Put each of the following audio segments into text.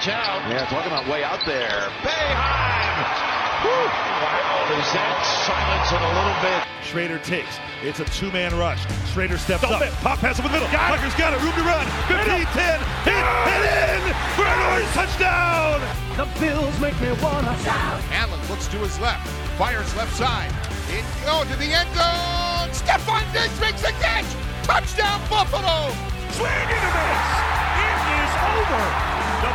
watch out. Yeah, talking about way out there. Boeheim! Wow, is that silence in a little bit? Shrader takes. It's a two-man rush. Shrader steps Don't up. fit. Pop pass over the middle. Got it. Tucker's got it. Room to run. 15, 10. Hit and in for an orange touchdown. The Bills make me wanna shout. Allen looks to his left, fires left side. It go oh, to the end zone. Stefon Diggs makes the catch. Touchdown Buffalo. Swing and a miss. It is over.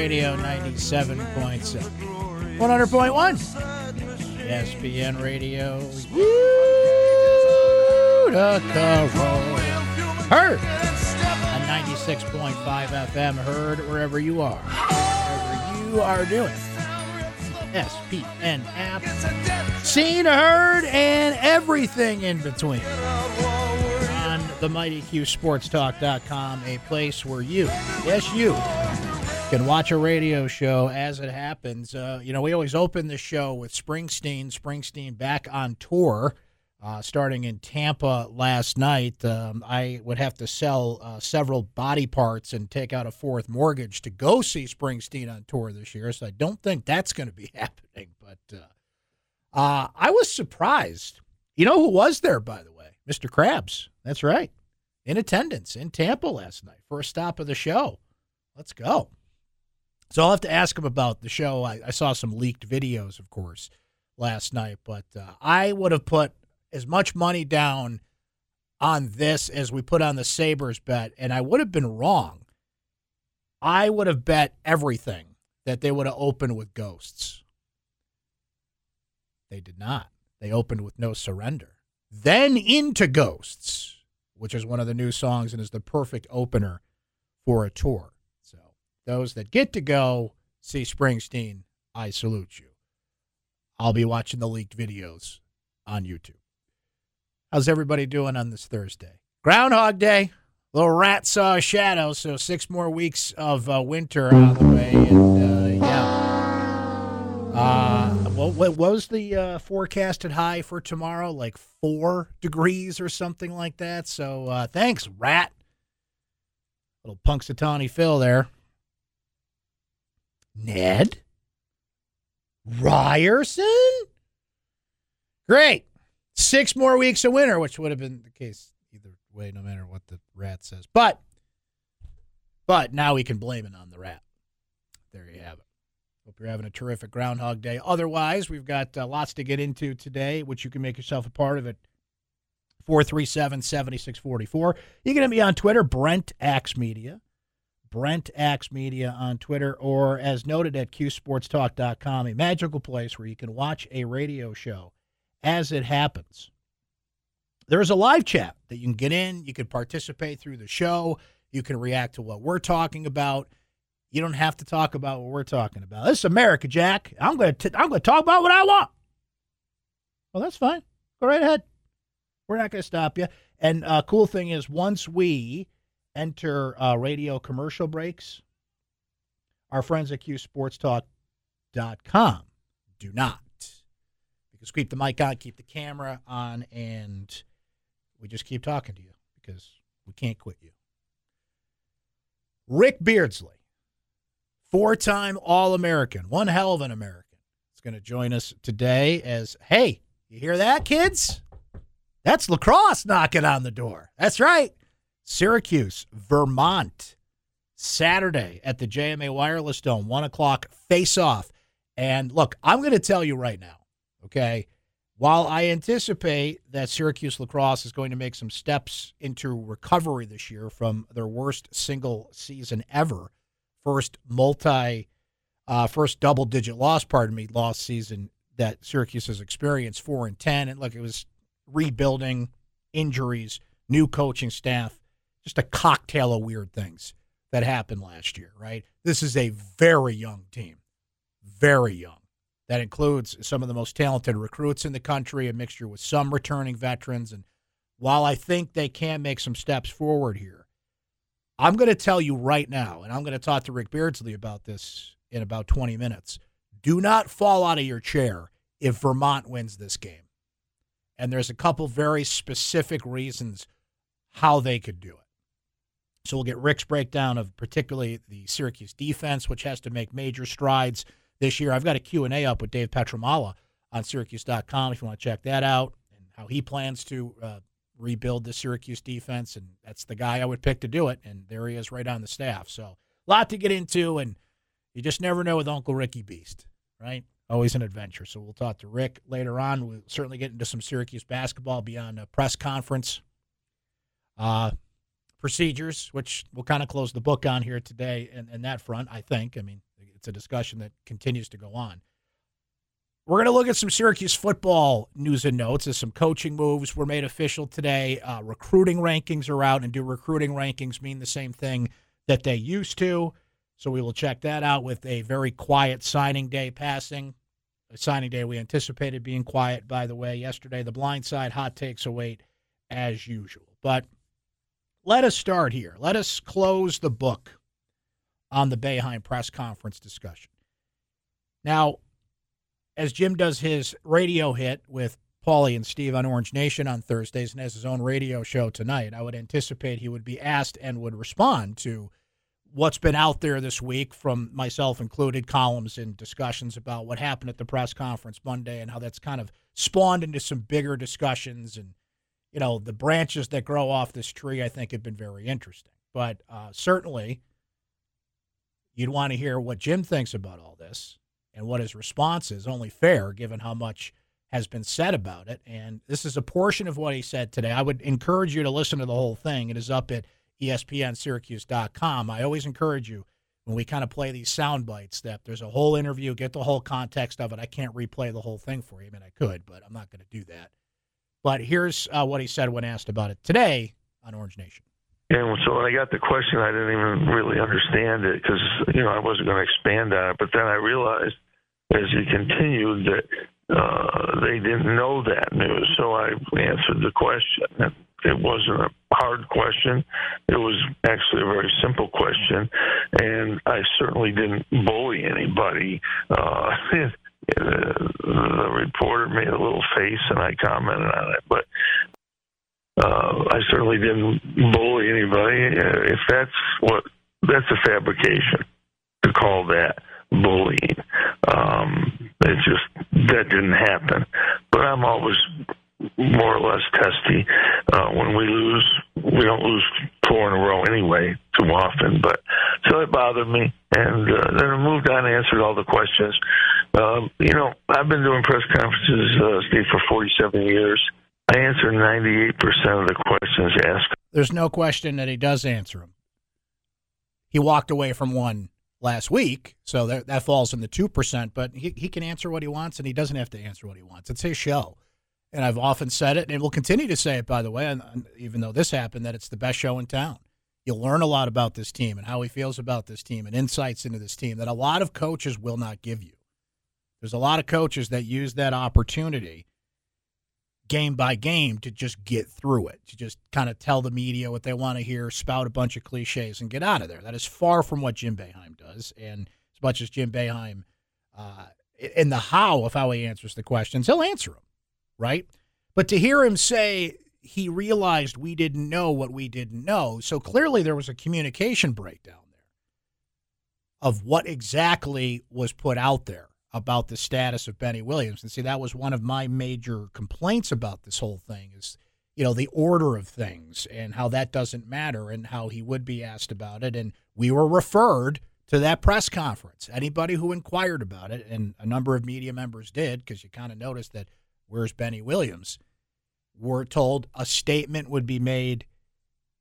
Radio 97.7. 100.1. ESPN Radio. Heard on 96.5 FM. Heard wherever you are. Wherever you are doing. SPN app. Seen, heard, and everything in between the MightyQSportsTalk.com, a place where you, yes, you, can watch a radio show as it happens. Uh, you know, we always open the show with Springsteen. Springsteen back on tour, uh, starting in Tampa last night. Um, I would have to sell uh, several body parts and take out a fourth mortgage to go see Springsteen on tour this year. So I don't think that's going to be happening. But uh, uh, I was surprised. You know who was there, by the way? Mr. Krabs. That's right. In attendance in Tampa last night for a stop of the show. Let's go. So I'll have to ask him about the show. I, I saw some leaked videos, of course, last night, but uh, I would have put as much money down on this as we put on the Sabres bet, and I would have been wrong. I would have bet everything that they would have opened with ghosts. They did not. They opened with no surrender. Then into Ghosts, which is one of the new songs and is the perfect opener for a tour. Those that get to go see Springsteen, I salute you. I'll be watching the leaked videos on YouTube. How's everybody doing on this Thursday? Groundhog Day. Little rat saw a shadow, so six more weeks of uh, winter on the way, and uh, yeah. Uh, what, what was the uh, forecasted high for tomorrow? Like four degrees or something like that. So uh, thanks, rat. Little Punxsutawney Phil there. Ned Ryerson. Great. Six more weeks of winter, which would have been the case either way, no matter what the rat says. But, but now we can blame it on the rat. There you have it. Hope you're having a terrific Groundhog Day. Otherwise, we've got uh, lots to get into today, which you can make yourself a part of it. 437 7644. You can hit me on Twitter, Brent Axe Media. Brent Axe Media on Twitter, or as noted at QSportsTalk.com, a magical place where you can watch a radio show as it happens. There's a live chat that you can get in. You can participate through the show. You can react to what we're talking about. You don't have to talk about what we're talking about. This is America, Jack. I'm going to I'm going to talk about what I want. Well, that's fine. Go right ahead. We're not going to stop you. And uh, cool thing is, once we enter uh, radio commercial breaks, our friends at QSportsTalk.com do not. Because keep the mic on, keep the camera on, and we just keep talking to you because we can't quit you. Rick Beardsley, four time All American, one hell of an American, is going to join us today as, hey, you hear that, kids? That's lacrosse knocking on the door. That's right. Syracuse, Vermont, Saturday at the JMA Wireless Dome, 1 o'clock face off. And look, I'm going to tell you right now, okay? While I anticipate that Syracuse lacrosse is going to make some steps into recovery this year from their worst single season ever, first multi, uh, first double digit loss, pardon me, loss season that Syracuse has experienced, four and ten, and look, it was rebuilding, injuries, new coaching staff, just a cocktail of weird things that happened last year, right? This is a very young team, very young. That includes some of the most talented recruits in the country, a mixture with some returning veterans. And while I think they can make some steps forward here, I'm going to tell you right now, and I'm going to talk to Rick Beardsley about this in about 20 minutes. Do not fall out of your chair if Vermont wins this game. And there's a couple very specific reasons how they could do it. So we'll get Rick's breakdown of particularly the Syracuse defense, which has to make major strides this year. I've got a Q&A up with Dave Pietramala on Syracuse.com if you want to check that out and how he plans to uh, rebuild the Syracuse defense. And that's the guy I would pick to do it. And there he is right on the staff. So a lot to get into. And you just never know with Uncle Ricky Beast, right? Always an adventure. So we'll talk to Rick later on. We'll certainly get into some Syracuse basketball beyond a press conference. Uh, procedures, which we'll kind of close the book on here today, and, and that front, I think. I mean, it's a discussion that continues to go on. We're going to look at some Syracuse football news and notes as some coaching moves were made official today. Uh, recruiting rankings are out, and do recruiting rankings mean the same thing that they used to? So we will check that out with a very quiet signing day passing. A signing day we anticipated being quiet, by the way. Yesterday, the blind side hot takes await as usual. But let us start here. Let us close the book on the Boeheim press conference discussion. Now, as Jim does his radio hit with Paulie and Steve on Orange Nation on Thursdays and has his own radio show tonight, I would anticipate he would be asked and would respond to what's been out there this week from myself included, columns and discussions about what happened at the press conference Monday and how that's kind of spawned into some bigger discussions and you know the branches that grow off this tree. I think have been very interesting, but uh, certainly You'd want to hear what Jim thinks about all this and what his response is, only fair given how much has been said about it. And this is a portion of what he said today. I would encourage you to listen to the whole thing. It is up at ESPNSyracuse.com. I always encourage you when we kind of play these sound bites that there's a whole interview, get the whole context of it. I can't replay the whole thing for you. I mean, I could, but I'm not going to do that. But here's uh, what he said when asked about it today on Orange Nation. And so when I got the question, I didn't even really understand it because you know I wasn't going to expand on it. But then I realized as he continued that uh, they didn't know that news, so I answered the question. It wasn't a hard question. It was actually a very simple question, and I certainly didn't bully anybody. Uh, the reporter made a little face, and I commented on it, but uh, I certainly didn't bully anybody. Uh, if that's what that's a fabrication to call that bullying. Um, it just that didn't happen. But I'm always more or less testy. Uh, when we lose, we don't lose four in a row anyway too often. But so it bothered me, and uh, then I moved on and answered all the questions. Um, you know, I've been doing press conferences, uh, Steve, for 47 years. I answer 98% of the questions asked. There's no question that he does answer them. He walked away from one last week, so that, that falls in the 2%, but he, he can answer what he wants and he doesn't have to answer what he wants. It's his show. And I've often said it, and will continue to say it, by the way, even though this happened, that it's the best show in town. You'll learn a lot about this team and how he feels about this team and insights into this team that a lot of coaches will not give you. There's a lot of coaches that use that opportunity game by game to just get through it, to just kind of tell the media what they want to hear, spout a bunch of cliches, and get out of there. That is far from what Jim Boeheim does. And as much as Jim Boeheim, uh, in the how of how he answers the questions, he'll answer them, right? But to hear him say he realized we didn't know what we didn't know, so clearly there was a communication breakdown there of what exactly was put out there about the status of Benny Williams. And see, that was one of my major complaints about this whole thing is, you know, the order of things and how that doesn't matter and how he would be asked about it. And we were referred to that press conference. Anybody who inquired about it, and a number of media members did, because you kind of noticed that where's Benny Williams, We're told a statement would be made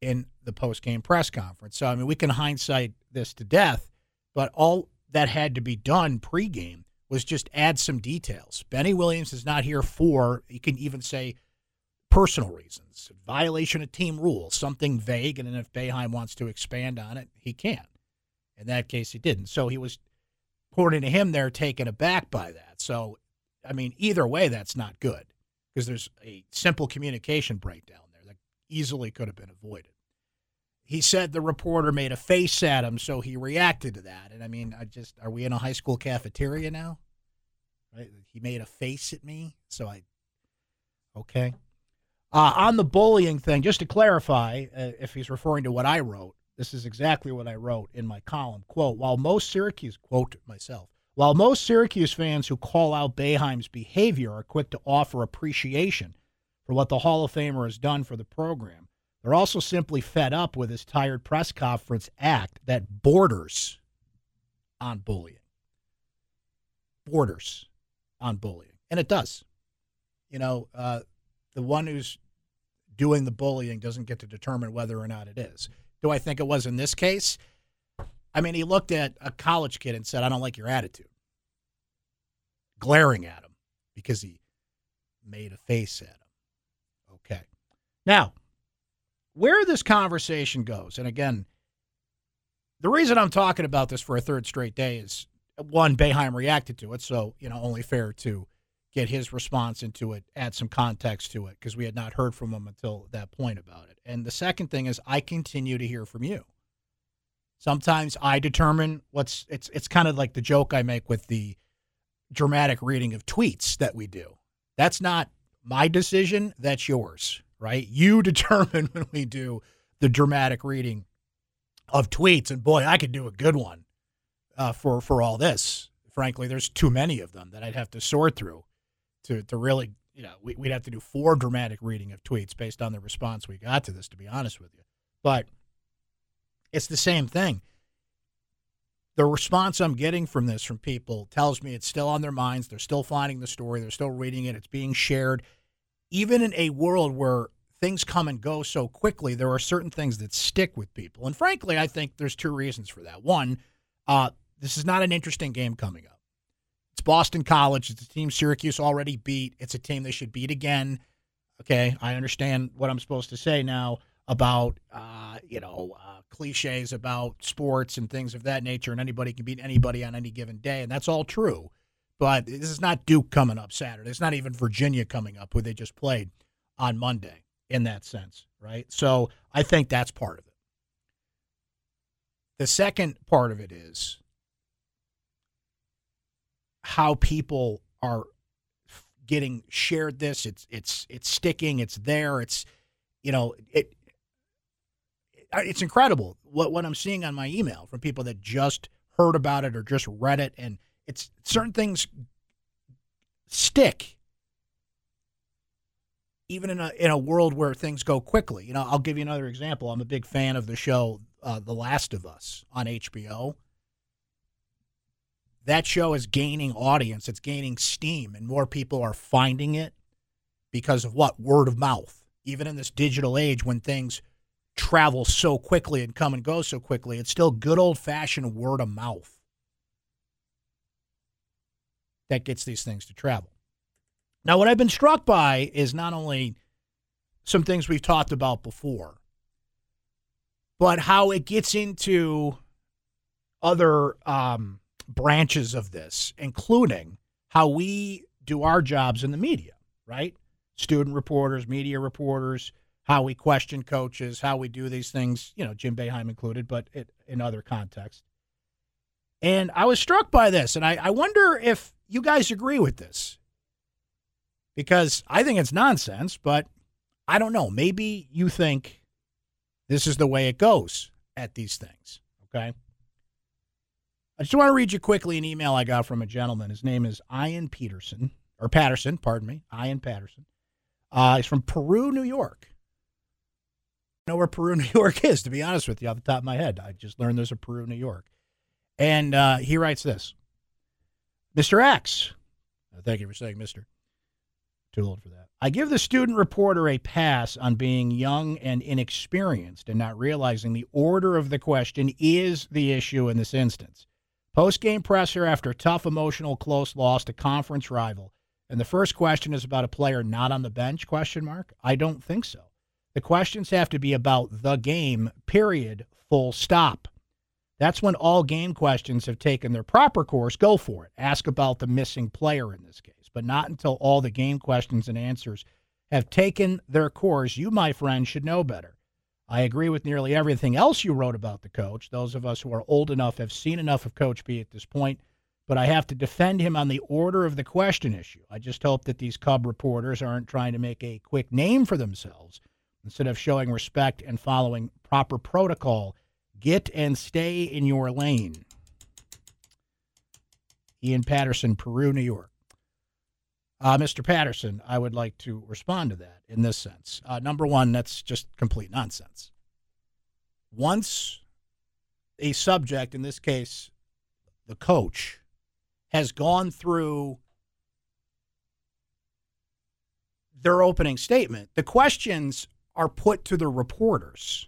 in the post game press conference. So, I mean, we can hindsight this to death, but all that had to be done pregame was just add some details. Benny Williams is not here for, you can even say, personal reasons, violation of team rules, something vague. And then if Boeheim wants to expand on it, he can. In that case, he didn't. So he was, according to him, they're taken aback by that. So, I mean, either way, that's not good because there's a simple communication breakdown there that easily could have been avoided. He said the reporter made a face at him, so he reacted to that. And I mean, I just, are we in a high school cafeteria now? Right? He made a face at me, so I, okay. Uh, on the bullying thing, just to clarify, uh, if he's referring to what I wrote, this is exactly what I wrote in my column. Quote, while most Syracuse, quote myself, while most Syracuse fans who call out Boeheim's behavior are quick to offer appreciation for what the Hall of Famer has done for the program, they're also simply fed up with his tired press conference act that borders on bullying. Borders on bullying. And it does. You know, uh, the one who's doing the bullying doesn't get to determine whether or not it is. Do I think it was in this case? I mean, he looked at a college kid and said, I don't like your attitude. Glaring at him because he made a face at him. Okay. Now, where this conversation goes, and again, the reason I'm talking about this for a third straight day is one, Boeheim reacted to it, so, you know, only fair to get his response into it, add some context to it, because we had not heard from him until that point about it. And the second thing is, I continue to hear from you. Sometimes I determine what's it's it's kind of like the joke I make with the dramatic reading of tweets that we do. That's not my decision, that's yours, right? You determine when we do the dramatic reading of tweets and boy, I could do a good one uh, for for all this. Frankly, there's too many of them that I'd have to sort through to to really, you know, we, would have to do four dramatic reading of tweets based on the response we got to this. To be honest with you, but it's the same thing. The response I'm getting from this from people tells me it's still on their minds. They're still finding the story. They're still reading it. It's being shared. Even in a world where things come and go so quickly, there are certain things that stick with people. And frankly, I think there's two reasons for that. One, uh, this is not an interesting game coming up. It's Boston College. It's a team Syracuse already beat. It's a team they should beat again. Okay, I understand what I'm supposed to say now about uh, you know uh, cliches about sports and things of that nature, and anybody can beat anybody on any given day, and that's all true. But this is not Duke coming up Saturday. It's not even Virginia coming up, who they just played on Monday. In that sense, right? So I think that's part of it. The second part of it is how people are getting shared this it's it's it's sticking it's there it's you know it it's incredible what what I'm seeing on my email from people that just heard about it or just read it, and it's certain things stick even in a in a world where things go quickly. You know, I'll give you another example. I'm a big fan of the show uh, The Last of Us on HBO. That show is gaining audience. It's gaining steam, and more people are finding it because of what word of mouth. Even in this digital age, when things travel so quickly and come and go so quickly. It's still good old fashioned word of mouth that gets these things to travel. Now, what I've been struck by is not only some things we've talked about before, but how it gets into other um, branches of this, including how we do our jobs in the media, right? Student reporters, media reporters, how we question coaches, how we do these things, you know, Jim Boeheim included, but it, in other contexts. And I was struck by this, and I, I wonder if you guys agree with this. Because I think it's nonsense, but I don't know. Maybe you think this is the way it goes at these things. Okay. I just want to read you quickly an email I got from a gentleman. His name is Ian Peterson, or Patterson, pardon me, Ian Patterson. Uh, he's from Peru, New York know where Peru, New York is, to be honest with you, off the top of my head. I just learned there's a Peru, New York. And uh, he writes this Mr. Axe, thank you for saying Mr. Too old for that. I give the student reporter a pass on being young and inexperienced and not realizing the order of the question is the issue in this instance. Post game presser after tough, emotional, close loss to conference rival And the first question is about a player not on the bench question mark? I don't think so. The questions have to be about the game, period, full stop. That's when all game questions have taken their proper course. Go for it. Ask about the missing player in this case, but not until all the game questions and answers have taken their course. You, my friend, should know better. I agree with nearly everything else you wrote about the coach. Those of us who are old enough have seen enough of Coach B at this point, but I have to defend him on the order of the question issue. I just hope that these Cub reporters aren't trying to make a quick name for themselves instead of showing respect and following proper protocol. Get and stay in your lane. Ian Patterson, Peru, New York. Uh, Mr. Patterson, I would like to respond to that in this sense. Uh, number one, that's just complete nonsense. Once a subject, in this case, the coach, has gone through their opening statement, the questions are put to the reporters,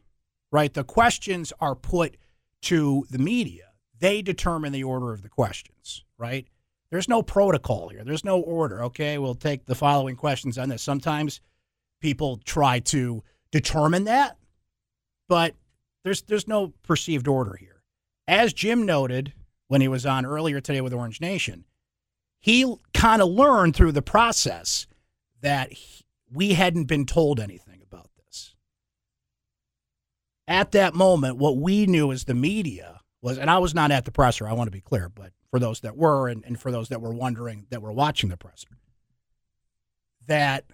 right? The questions are put to the media. They determine the order of the questions, right? There's no protocol here. There's no order. Okay, we'll take the following questions on this. Sometimes people try to determine that, but there's there's no perceived order here. As Jim noted when he was on earlier today with Orange Nation, he kind of learned through the process that he, we hadn't been told anything. At that moment, what we knew as the media was, and I was not at the presser, I want to be clear, but for those that were and, and for those that were wondering that were watching the presser, that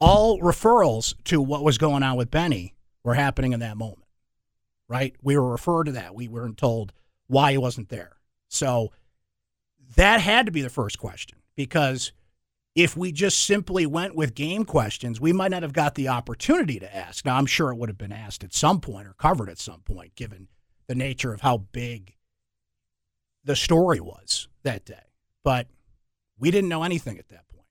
all referrals to what was going on with Benny were happening in that moment, right? We were referred to that. We weren't told why he wasn't there. So that had to be the first question because if we just simply went with game questions, we might not have got the opportunity to ask. Now, I'm sure it would have been asked at some point or covered at some point, given the nature of how big the story was that day. But we didn't know anything at that point.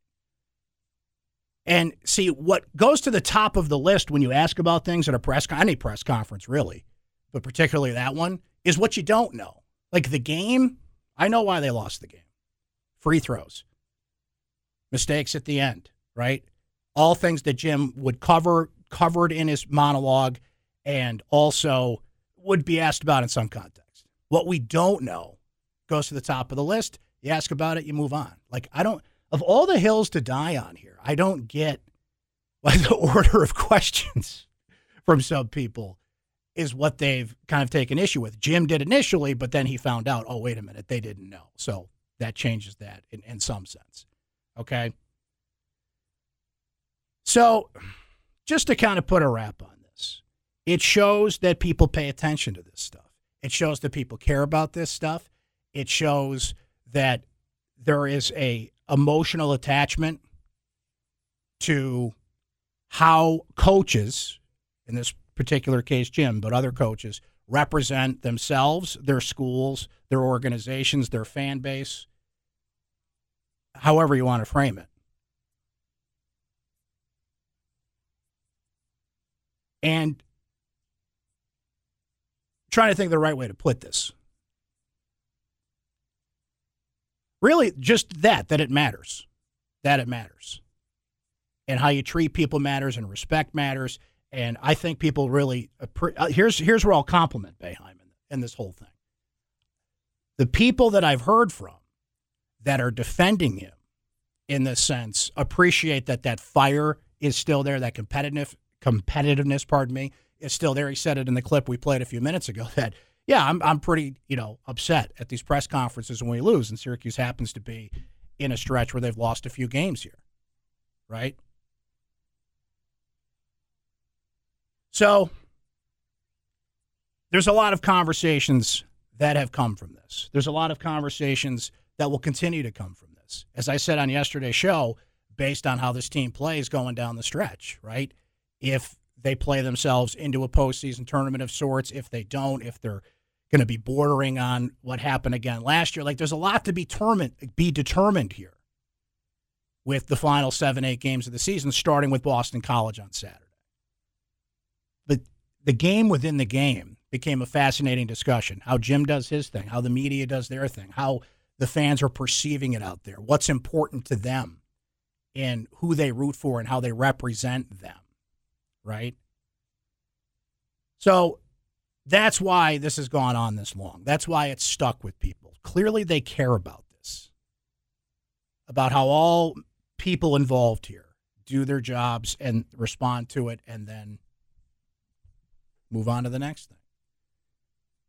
And see, what goes to the top of the list when you ask about things at a press, any press conference, really, but particularly that one, is what you don't know. Like the game, I know why they lost the game. Free throws, mistakes at the end, right? All things that Jim would cover, covered in his monologue, and also would be asked about in some context. What we don't know goes to the top of the list. You ask about it, you move on. Like, I don't, of all the hills to die on here, I don't get why the order of questions from some people is what they've kind of taken issue with. Jim did initially, but then he found out, oh, wait a minute, they didn't know. So that changes that in, in some sense. Okay. So just to kind of put a wrap on this, it shows that people pay attention to this stuff. It shows that people care about this stuff. It shows that there is a emotional attachment to how coaches, in this particular case Jim, but other coaches represent themselves, their schools, their organizations, their fan base, however you want to frame it. And trying to think the right way to put this. Really, just that, that it matters. That it matters. And how you treat people matters and respect matters. And I think people really, uh, here's, here's where I'll compliment Boeheim in this whole thing. The people that I've heard from that are defending him in this sense appreciate that that fire is still there, that competitive competitiveness, pardon me, is still there. He said it in the clip we played a few minutes ago that yeah, I'm I'm pretty you know upset at these press conferences when we lose, and Syracuse happens to be in a stretch where they've lost a few games here, right? So there's a lot of conversations that have come from this. There's a lot of conversations that will continue to come from this. As I said on yesterday's show, based on how this team plays going down the stretch, right? If they play themselves into a postseason tournament of sorts, if they don't, if they're going to be bordering on what happened again last year. Like there's a lot to be determined, be determined here with the final seven, eight games of the season, starting with Boston College on Saturday. But the game within the game became a fascinating discussion. How Jim does his thing, how the media does their thing, how the fans are perceiving it out there, what's important to them, and who they root for and how they represent them, right? So that's why this has gone on this long. That's why it's stuck with people. Clearly, they care about this, about how all people involved here do their jobs and respond to it and then move on to the next thing.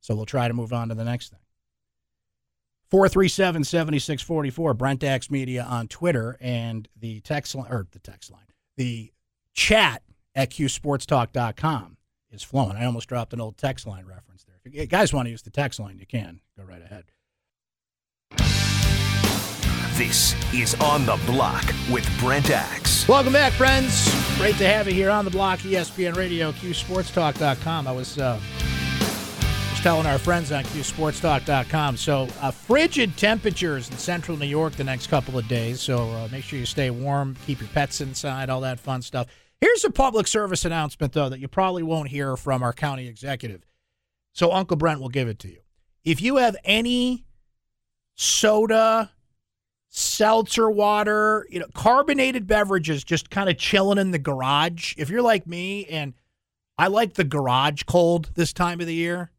So we'll try to move on to the next thing. 437 7644, Brent Axe Media on Twitter, and the text line, or the text line, the chat at qsportstalk.com is flowing. I almost dropped an old text line reference there. If you guys want to use the text line, you can. Go right ahead. This is On the Block with Brent Axe. Welcome back, friends. Great to have you here on the block, ESPN Radio, QSportsTalk.com. I was uh, telling our friends on QSportsTalk.com. So, uh, frigid temperatures in central New York the next couple of days. So, uh, make sure you stay warm, keep your pets inside, all that fun stuff. Here's a public service announcement, though, that you probably won't hear from our county executive. So, Uncle Brent will give it to you. If you have any soda, seltzer water, you know, carbonated beverages just kind of chilling in the garage. If you're like me and I like the garage cold this time of the year,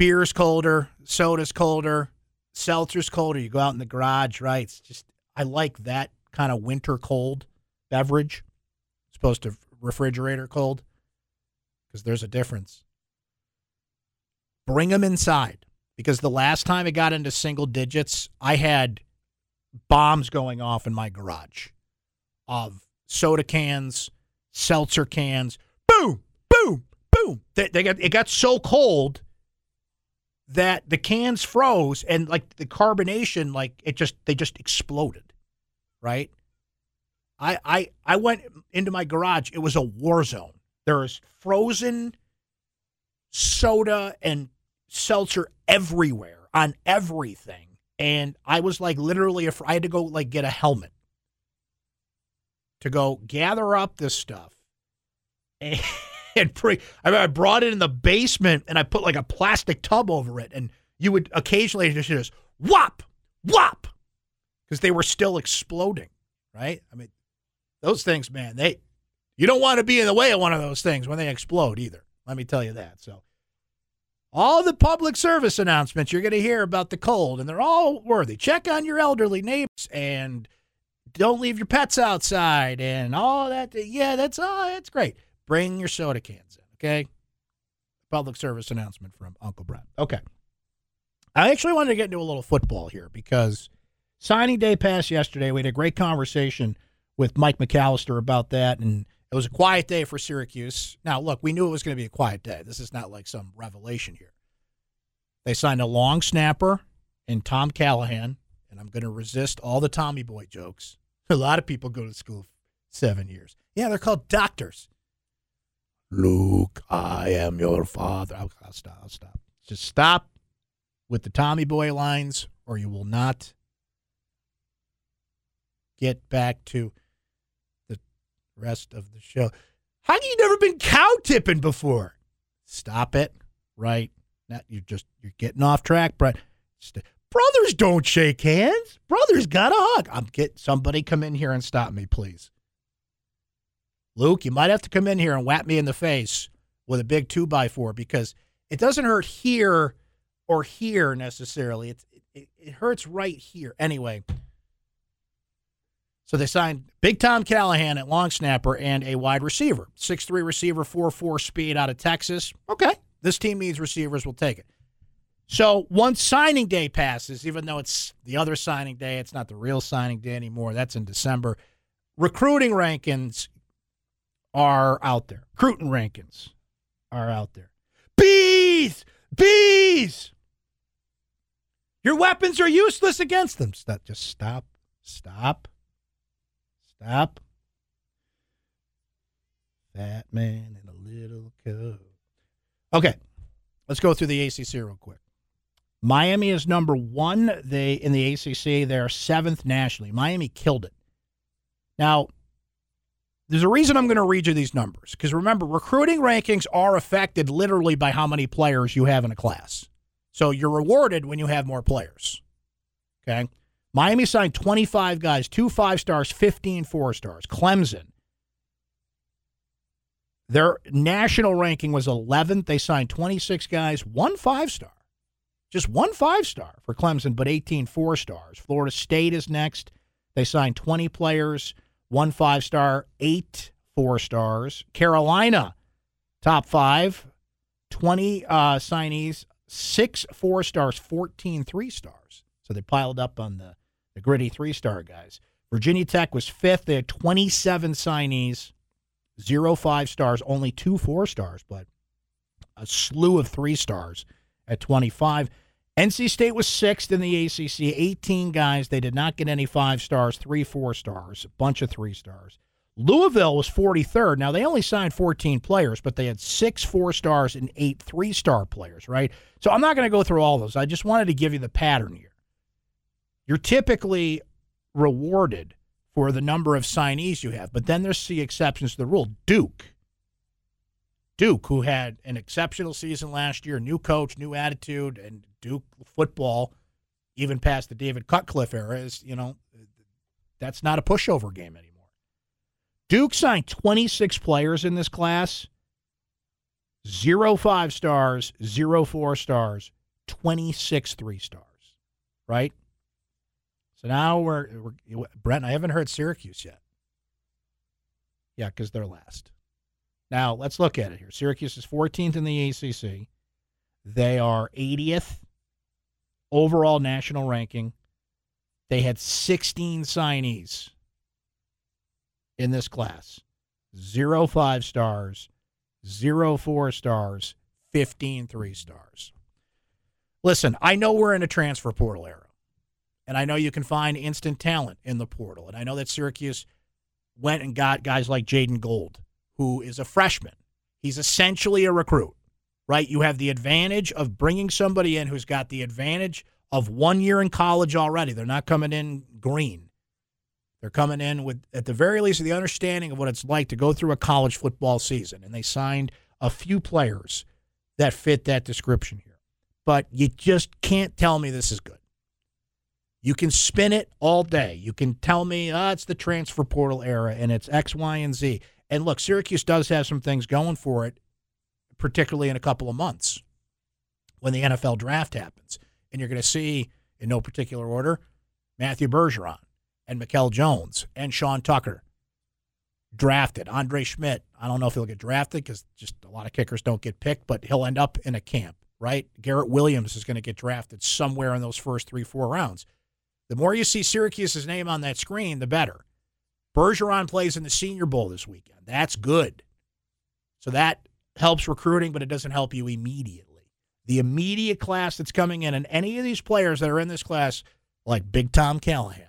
beer's colder, soda's colder, seltzer's colder. You go out in the garage, right? It's just, I like that kind of winter cold beverage, as opposed to refrigerator cold, because there's a difference. Bring them inside because the last time it got into single digits, I had bombs going off in my garage of soda cans, seltzer cans. Boom, boom, boom. They, they got it got so cold that the cans froze and like the carbonation, like it just they just exploded. Right. I I I went into my garage. It was a war zone. There was frozen soda and seltzer everywhere on everything. And I was like literally, af- I had to go like get a helmet to go gather up this stuff and, bring. I, brought it in the basement and I put like a plastic tub over it. And you would occasionally just, just whop, whop, because they were still exploding, right? I mean, those things, man, they, you don't want to be in the way of one of those things when they explode either. Let me tell you that. So, all the public service announcements you're going to hear about the cold, and they're all worthy. Check on your elderly neighbors and don't leave your pets outside and all that. Yeah, that's oh, that's great. Bring your soda cans in, okay? Public service announcement from Uncle Brent. Okay. I actually wanted to get into a little football here because signing day passed yesterday. We had a great conversation with Mike McAllister about that, and it was a quiet day for Syracuse. Now, look, we knew it was going to be a quiet day. This is not like some revelation here. They signed a long snapper in Tom Callahan, and I'm going to resist all the Tommy Boy jokes. A lot of people go to school seven years. Yeah, they're called doctors. Luke, I am your father. Stop. Stop. Just stop with the Tommy Boy lines, or you will not get back to the rest of the show. How do you never been cow tipping before? Stop it, right? Now you're just you're getting off track, Brent. Brothers don't shake hands. Brothers got a hug. I'm get somebody come in here and stop me, please. Luke, you might have to come in here and whap me in the face with a big two by four because it doesn't hurt here or here necessarily. It's, it, it hurts right here. Anyway, so they signed Big Tom Callahan at long snapper and a wide receiver. 6'3 receiver, 4'4 speed out of Texas. Okay. This team needs receivers. We'll take it. So once signing day passes, even though it's the other signing day, it's not the real signing day anymore. That's in December. Recruiting rankings are out there. Recruiting rankings are out there. Bees! Bees! Your weapons are useless against them. Stop, just stop. Stop. Stop. Fat man in a little coat. Okay, let's go through the ACC real quick. Miami is number one. They in the ACC. They're seventh nationally. Miami killed it. Now, there's a reason I'm going to read you these numbers because remember, recruiting rankings are affected literally by how many players you have in a class. So you're rewarded when you have more players. Okay. Miami signed 25 guys, two five stars, 15 four stars. Clemson. Their national ranking was 11th. They signed 26 guys, one five star. Just one five star for Clemson, but 18 four stars. Florida State is next. They signed 20 players, one five star, eight four stars. Carolina, top five, 20 uh, signees, six four stars, 14 three stars. So they piled up on the, the gritty three star guys. Virginia Tech was fifth. They had 27 signees, zero five stars, only two four stars, but a slew of three stars at 25. NC State was sixth in the ACC, 18 guys. They did not get any five stars, three four stars, a bunch of three stars. Louisville was 43rd. Now, they only signed 14 players, but they had six four stars and eight three star players, right? So I'm not going to go through all those. I just wanted to give you the pattern here. You're typically rewarded for the number of signees you have, but then there's the exceptions to the rule. Duke. Duke, who had an exceptional season last year, new coach, new attitude, and Duke football, even past the David Cutcliffe era, is, you know, that's not a pushover game anymore. Duke signed 26 players in this class, zero five stars, zero four stars, 26 three stars, right? So now we're, we're Brent, I haven't heard Syracuse yet. Yeah, because they're last. Now let's look at it here. Syracuse is 14th in the ACC. They are 80th overall national ranking. They had 16 signees in this class zero five stars, zero four stars, 15 three stars. Listen, I know we're in a transfer portal era, and I know you can find instant talent in the portal. And I know that Syracuse went and got guys like Jaden Gold, who is a freshman. He's essentially a recruit, right? You have the advantage of bringing somebody in who's got the advantage of one year in college already. They're not coming in green. They're coming in with, at the very least, the understanding of what it's like to go through a college football season. And they signed a few players that fit that description here. But you just can't tell me this is good. You can spin it all day. You can tell me, oh, it's the transfer portal era and it's X, Y, and Z. And look, Syracuse does have some things going for it, particularly in a couple of months when the NFL draft happens. And you're going to see, in no particular order, Matthew Bergeron and Mikel Jones and Sean Tucker drafted. Andre Szmyt, I don't know if he'll get drafted because just a lot of kickers don't get picked, but he'll end up in a camp, right? Garrett Williams is going to get drafted somewhere in those first three, four rounds. The more you see Syracuse's name on that screen, the better. Bergeron plays in the Senior Bowl this weekend. That's good. So that helps recruiting, but it doesn't help you immediately. The immediate class that's coming in, and any of these players that are in this class, like Big Tom Callahan,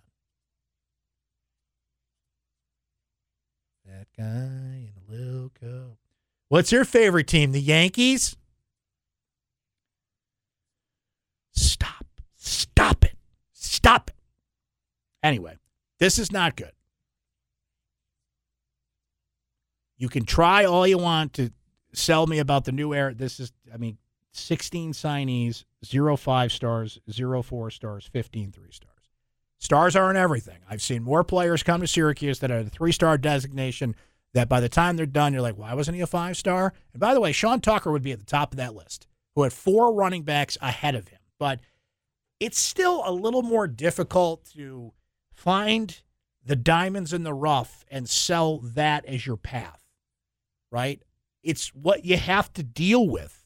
that guy in a little coat. What's your favorite team? The Yankees? Stop. Stop it. Stop it. Anyway, this is not good. You can try all you want to sell me about the new era. This is, I mean, 16 signees, zero five stars, zero four stars, 15 three stars. Stars aren't everything. I've seen more players come to Syracuse that had a three star designation that by the time they're done, you're like, why wasn't he a five star? And by the way, Sean Tucker would be at the top of that list, who had four running backs ahead of him. But it's still a little more difficult to find the diamonds in the rough and sell that as your path, right? It's what you have to deal with.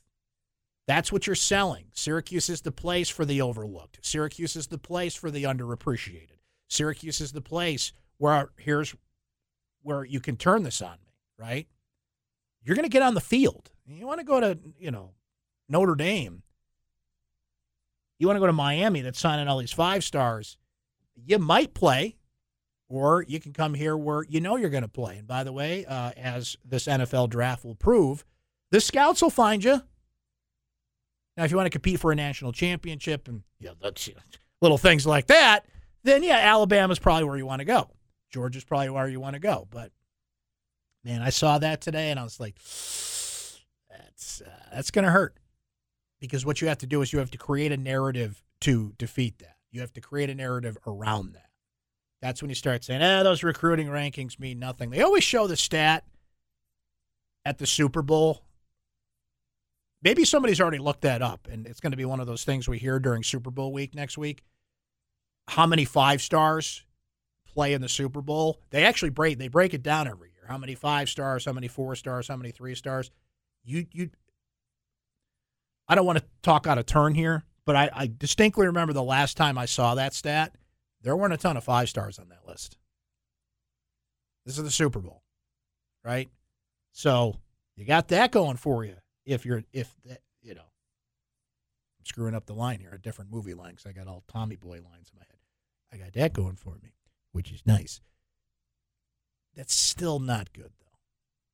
That's what you're selling. Syracuse is the place for the overlooked. Syracuse is the place for the underappreciated. Syracuse is the place where here's where you can turn this on me, right? You're going to get on the field. You want to go to, you know, Notre Dame. You want to go to Miami that's signing all these five stars. You might play, or you can come here where you know you're going to play. And by the way, uh, as this NFL draft will prove, the scouts will find you. Now, if you want to compete for a national championship and know, that's, little things like that, then yeah, Alabama's probably where you want to go. Georgia's probably where you want to go. But man, I saw that today and I was like, that's uh, that's going to hurt because what you have to do is you have to create a narrative to defeat that. You have to create a narrative around that. That's when you start saying, "Ah, those recruiting rankings mean nothing." They always show the stat at the Super Bowl. Maybe somebody's already looked that up, and it's going to be one of those things we hear during Super Bowl week next week. How many five stars play in the Super Bowl? They actually break they break it down every year. How many five stars? How many four stars? How many three stars? You you. I don't want to talk out of turn here, but I, I distinctly remember the last time I saw that stat. There weren't a ton of five stars on that list. This is the Super Bowl, right? So you got that going for you. If you're, if that, you know, I'm screwing up the line here, a different movie line because I got all Tommy Boy lines in my head. I got that going for me, which is nice. That's still not good, though.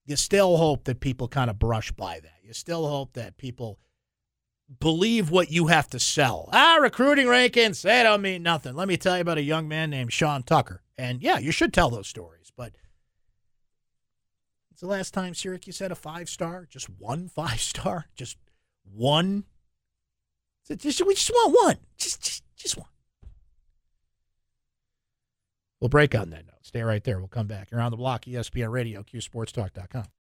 You still hope that people kind of brush by that. You still hope that people believe what you have to sell. Ah, recruiting rankings, they don't mean nothing. Let me tell you about a young man named Sean Tucker. And yeah, you should tell those stories, but it's the last time Syracuse had a five star? Just one five star? Just one? Just, we just want one. Just, just, just one. We'll break on that note. Stay right there. We'll come back. You're on the block, ESPN Radio, CuseSportsTalk.com.